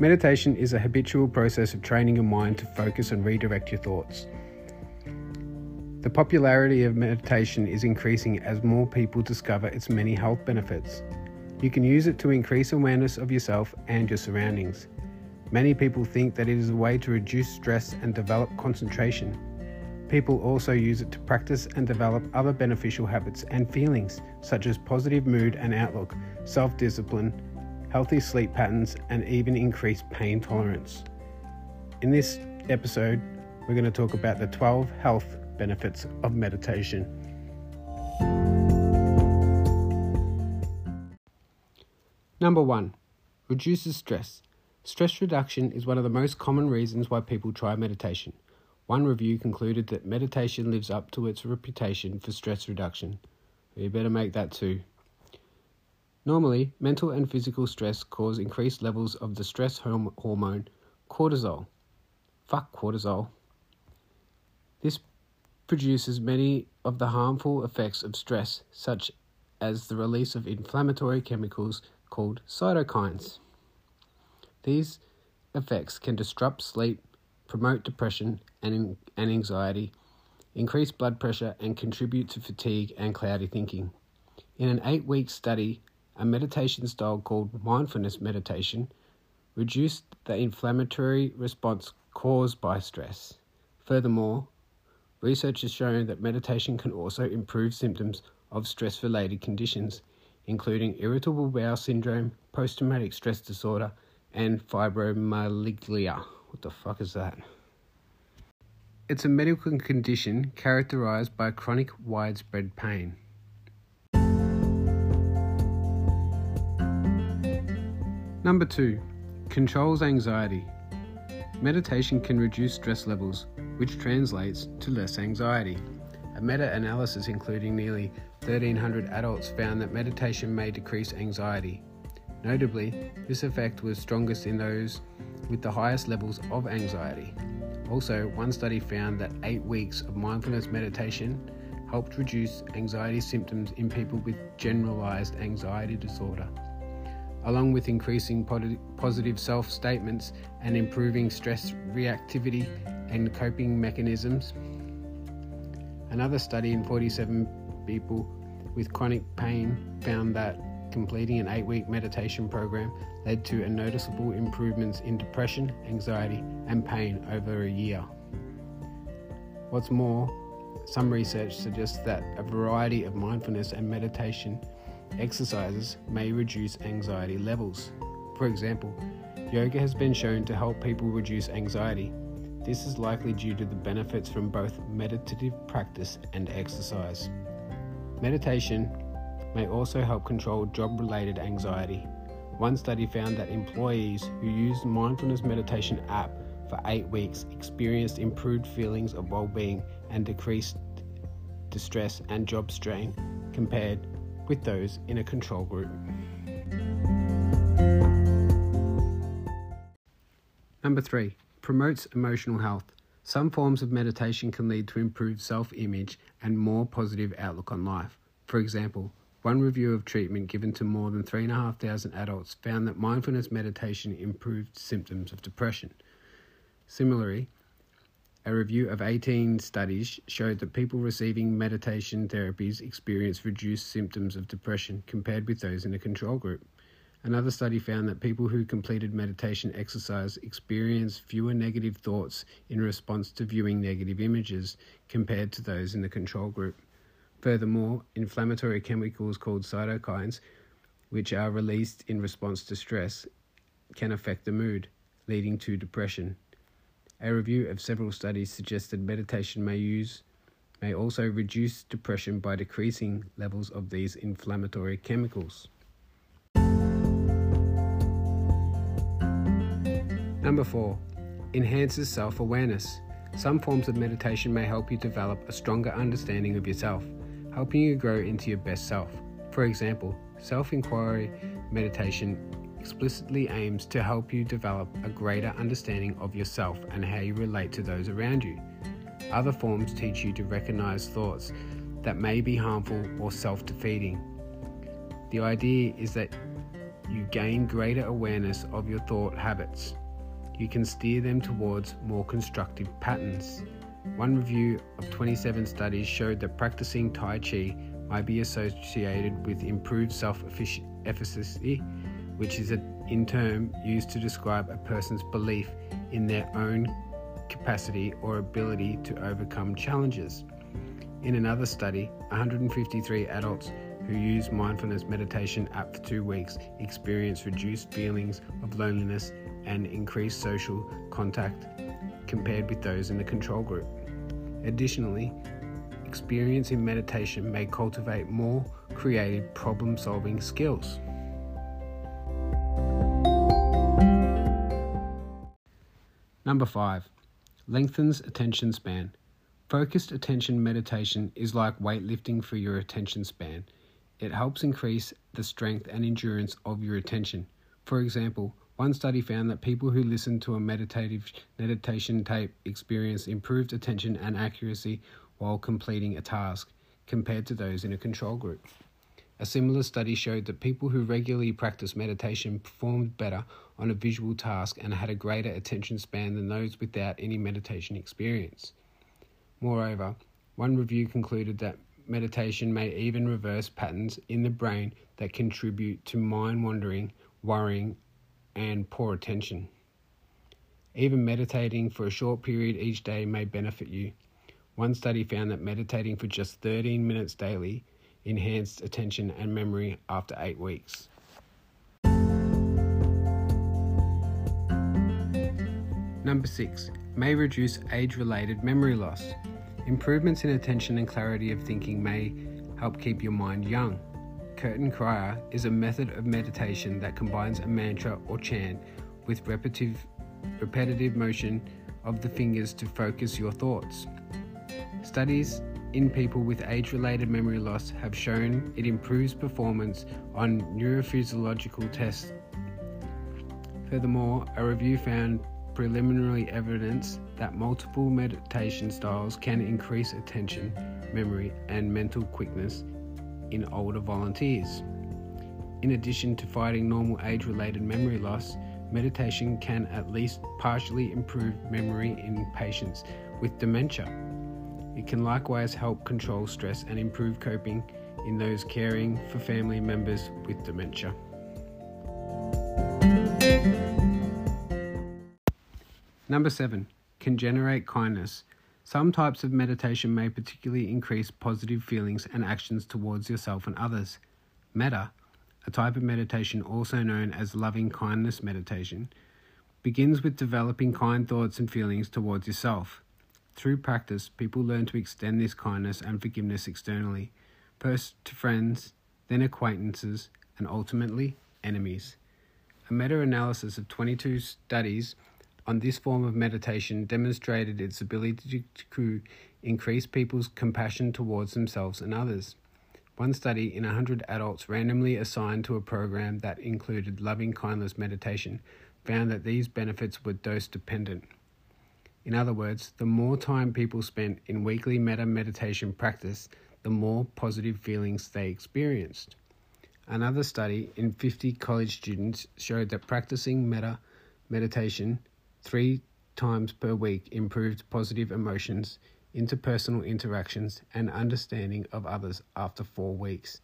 Meditation is a habitual process of training your mind to focus and redirect your thoughts. The popularity of meditation is increasing as more people discover its many health benefits. You can use it to increase awareness of yourself and your surroundings. Many people think that it is a way to reduce stress and develop concentration. People also use it to practice and develop other beneficial habits and feelings, such as positive mood and outlook, self discipline, healthy sleep patterns, and even increased pain tolerance. In this episode, we're going to talk about the 12 health benefits of meditation. Number one, reduces stress. Stress reduction is one of the most common reasons why people try meditation. One review concluded that meditation lives up to its reputation for stress reduction. You better make that too. Normally, mental and physical stress cause increased levels of the stress hormone cortisol. Fuck cortisol. This produces many of the harmful effects of stress, such as the release of inflammatory chemicals called cytokines. These effects can disrupt sleep, promote depression and, and anxiety, increase blood pressure, and contribute to fatigue and cloudy thinking. In an eight week study, a meditation style called mindfulness meditation reduced the inflammatory response caused by stress. Furthermore, research has shown that meditation can also improve symptoms of stress related conditions, including irritable bowel syndrome, post traumatic stress disorder, and fibromyalgia. What the fuck is that? It's a medical condition characterized by chronic widespread pain. Number two, controls anxiety. Meditation can reduce stress levels, which translates to less anxiety. A meta analysis including nearly 1,300 adults found that meditation may decrease anxiety. Notably, this effect was strongest in those with the highest levels of anxiety. Also, one study found that eight weeks of mindfulness meditation helped reduce anxiety symptoms in people with generalized anxiety disorder along with increasing positive self statements and improving stress reactivity and coping mechanisms. Another study in 47 people with chronic pain found that completing an eight week meditation program led to a noticeable improvements in depression, anxiety, and pain over a year. What's more, some research suggests that a variety of mindfulness and meditation Exercises may reduce anxiety levels. For example, yoga has been shown to help people reduce anxiety. This is likely due to the benefits from both meditative practice and exercise. Meditation may also help control job related anxiety. One study found that employees who used mindfulness meditation app for eight weeks experienced improved feelings of well being and decreased distress and job strain compared with those in a control group. Number three, promotes emotional health. Some forms of meditation can lead to improved self image and more positive outlook on life. For example, one review of treatment given to more than 3,500 adults found that mindfulness meditation improved symptoms of depression. Similarly, a review of 18 studies showed that people receiving meditation therapies experienced reduced symptoms of depression compared with those in a control group. Another study found that people who completed meditation exercise experienced fewer negative thoughts in response to viewing negative images compared to those in the control group. Furthermore, inflammatory chemicals called cytokines, which are released in response to stress, can affect the mood, leading to depression. A review of several studies suggested meditation may use may also reduce depression by decreasing levels of these inflammatory chemicals. Number 4. Enhances self-awareness. Some forms of meditation may help you develop a stronger understanding of yourself, helping you grow into your best self. For example, self-inquiry meditation explicitly aims to help you develop a greater understanding of yourself and how you relate to those around you. Other forms teach you to recognize thoughts that may be harmful or self defeating. The idea is that you gain greater awareness of your thought habits. You can steer them towards more constructive patterns. One review of 27 studies showed that practicing Tai Chi might be associated with improved self efficacy, which is in turn used to describe a person's belief in their own capacity or ability to overcome challenges. In another study, 153 adults who used mindfulness meditation app for two weeks experienced reduced feelings of loneliness and increased social contact compared with those in the control group. Additionally, experience in meditation may cultivate more creative problem solving skills. Number five, lengthens attention span. Focused attention meditation is like weightlifting for your attention span. It helps increase the strength and endurance of your attention. For example, one study found that people who listened to a meditative meditation tape experienced improved attention and accuracy while completing a task compared to those in a control group. A similar study showed that people who regularly practiced meditation performed better on a visual task and had a greater attention span than those without any meditation experience. Moreover, one review concluded that meditation may even reverse patterns in the brain that contribute to mind wandering, worrying, and poor attention. Even meditating for a short period each day may benefit you. One study found that meditating for just 13 minutes daily enhanced attention and memory after eight weeks. Number six, may reduce age related memory loss. Improvements in attention and clarity of thinking may help keep your mind young. Kirtan Kriya is a method of meditation that combines a mantra or chant with repetitive, repetitive motion of the fingers to focus your thoughts. Studies in people with age related memory loss have shown it improves performance on neurophysiological tests. Furthermore, a review found preliminary evidence that multiple meditation styles can increase attention, memory, and mental quickness in older volunteers. In addition to fighting normal age related memory loss, meditation can at least partially improve memory in patients with dementia. It can likewise help control stress and improve coping in those caring for family members with dementia. Number seven, can generate kindness. Some types of meditation may particularly increase positive feelings and actions towards yourself and others. Metta, a type of meditation also known as loving kindness meditation, begins with developing kind thoughts and feelings towards yourself. Through practice, people learn to extend this kindness and forgiveness externally, first to friends, then acquaintances, and ultimately enemies. A meta analysis of 22 studies on this form of meditation demonstrated its ability to increase people's compassion towards themselves and others. One study in 100 adults randomly assigned to a program that included loving kindness meditation found that these benefits were dose dependent. In other words, the more time people spent in weekly Metta meditation practice, the more positive feelings they experienced. Another study in 50 college students showed that practicing Metta meditation three times per week improved positive emotions, interpersonal interactions, and understanding of others after four weeks.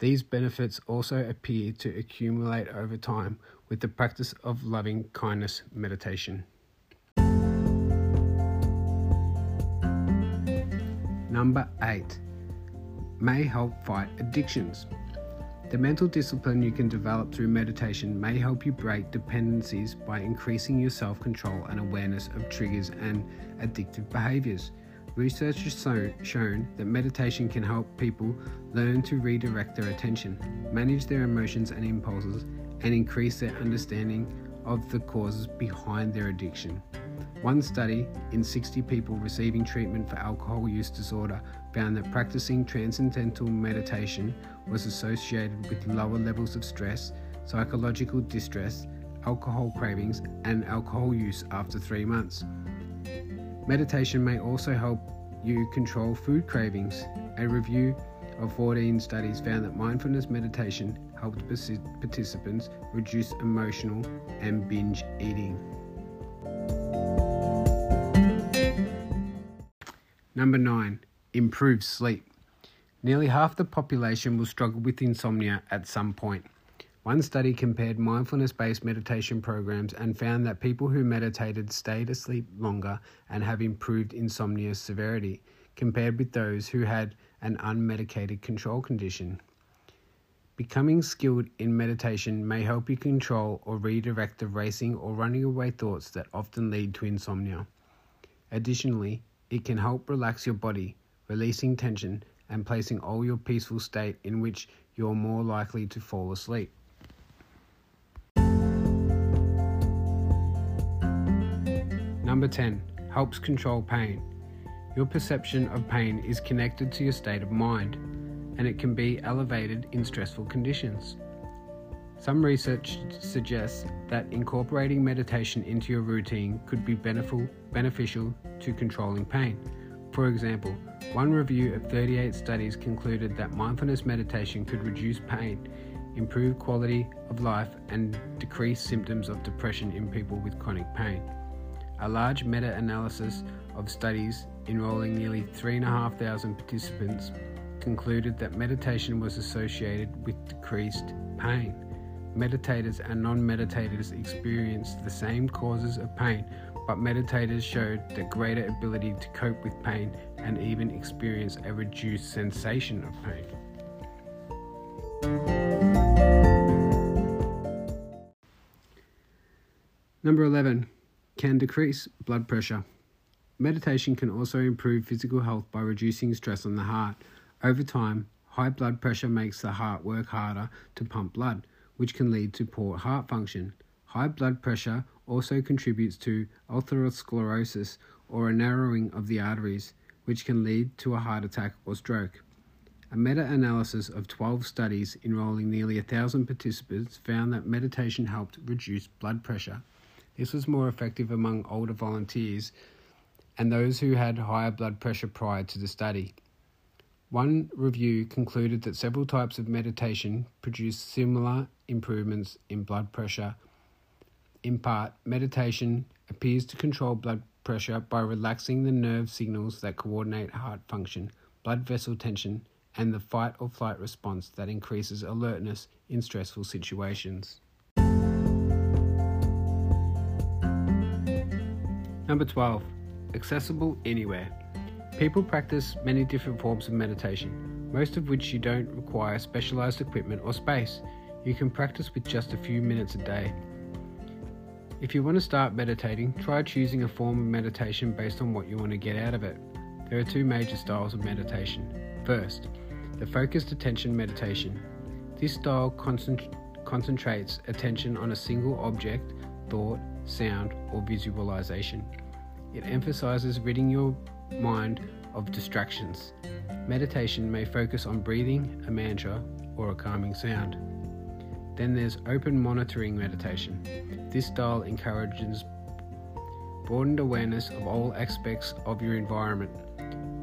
These benefits also appear to accumulate over time with the practice of loving kindness meditation. Number 8 may help fight addictions. The mental discipline you can develop through meditation may help you break dependencies by increasing your self control and awareness of triggers and addictive behaviors. Research has shown that meditation can help people learn to redirect their attention, manage their emotions and impulses, and increase their understanding of the causes behind their addiction. One study in 60 people receiving treatment for alcohol use disorder found that practicing transcendental meditation was associated with lower levels of stress, psychological distress, alcohol cravings, and alcohol use after three months. Meditation may also help you control food cravings. A review of 14 studies found that mindfulness meditation helped participants reduce emotional and binge eating. Number 9. Improve sleep. Nearly half the population will struggle with insomnia at some point. One study compared mindfulness based meditation programs and found that people who meditated stayed asleep longer and have improved insomnia severity compared with those who had an unmedicated control condition. Becoming skilled in meditation may help you control or redirect the racing or running away thoughts that often lead to insomnia. Additionally, it can help relax your body, releasing tension and placing all your peaceful state in which you're more likely to fall asleep. Number 10 helps control pain. Your perception of pain is connected to your state of mind, and it can be elevated in stressful conditions. Some research suggests that incorporating meditation into your routine could be beneficial to controlling pain. For example, one review of 38 studies concluded that mindfulness meditation could reduce pain, improve quality of life, and decrease symptoms of depression in people with chronic pain. A large meta analysis of studies enrolling nearly 3,500 participants concluded that meditation was associated with decreased pain. Meditators and non meditators experienced the same causes of pain, but meditators showed that greater ability to cope with pain and even experience a reduced sensation of pain. Number 11 can decrease blood pressure. Meditation can also improve physical health by reducing stress on the heart. Over time, high blood pressure makes the heart work harder to pump blood, which can lead to poor heart function. High blood pressure also contributes to atherosclerosis or a narrowing of the arteries, which can lead to a heart attack or stroke. A meta analysis of 12 studies enrolling nearly 1,000 participants found that meditation helped reduce blood pressure. This was more effective among older volunteers and those who had higher blood pressure prior to the study. One review concluded that several types of meditation produced similar improvements in blood pressure. In part, meditation appears to control blood pressure by relaxing the nerve signals that coordinate heart function, blood vessel tension, and the fight or flight response that increases alertness in stressful situations. Number 12. Accessible anywhere. People practice many different forms of meditation, most of which you don't require specialized equipment or space. You can practice with just a few minutes a day. If you want to start meditating, try choosing a form of meditation based on what you want to get out of it. There are two major styles of meditation. First, the focused attention meditation. This style concent- concentrates attention on a single object, thought, sound, or visualization. It emphasizes ridding your mind of distractions. Meditation may focus on breathing, a mantra, or a calming sound. Then there's open monitoring meditation. This style encourages broadened awareness of all aspects of your environment,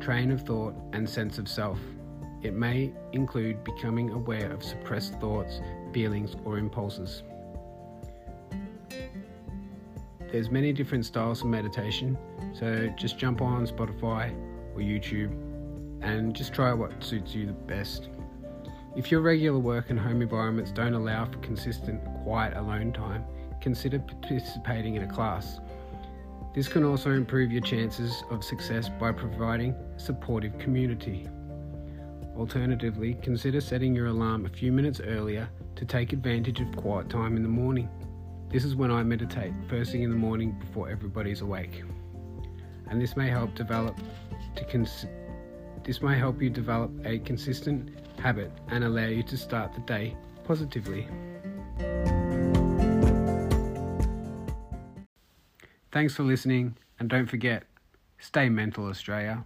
train of thought, and sense of self. It may include becoming aware of suppressed thoughts, feelings, or impulses. There's many different styles of meditation, so just jump on Spotify or YouTube and just try what suits you the best. If your regular work and home environments don't allow for consistent, quiet alone time, consider participating in a class. This can also improve your chances of success by providing a supportive community. Alternatively, consider setting your alarm a few minutes earlier to take advantage of quiet time in the morning. This is when I meditate, first thing in the morning before everybody's awake. And this may help develop to cons- this may help you develop a consistent habit and allow you to start the day positively. Thanks for listening and don't forget, stay mental Australia.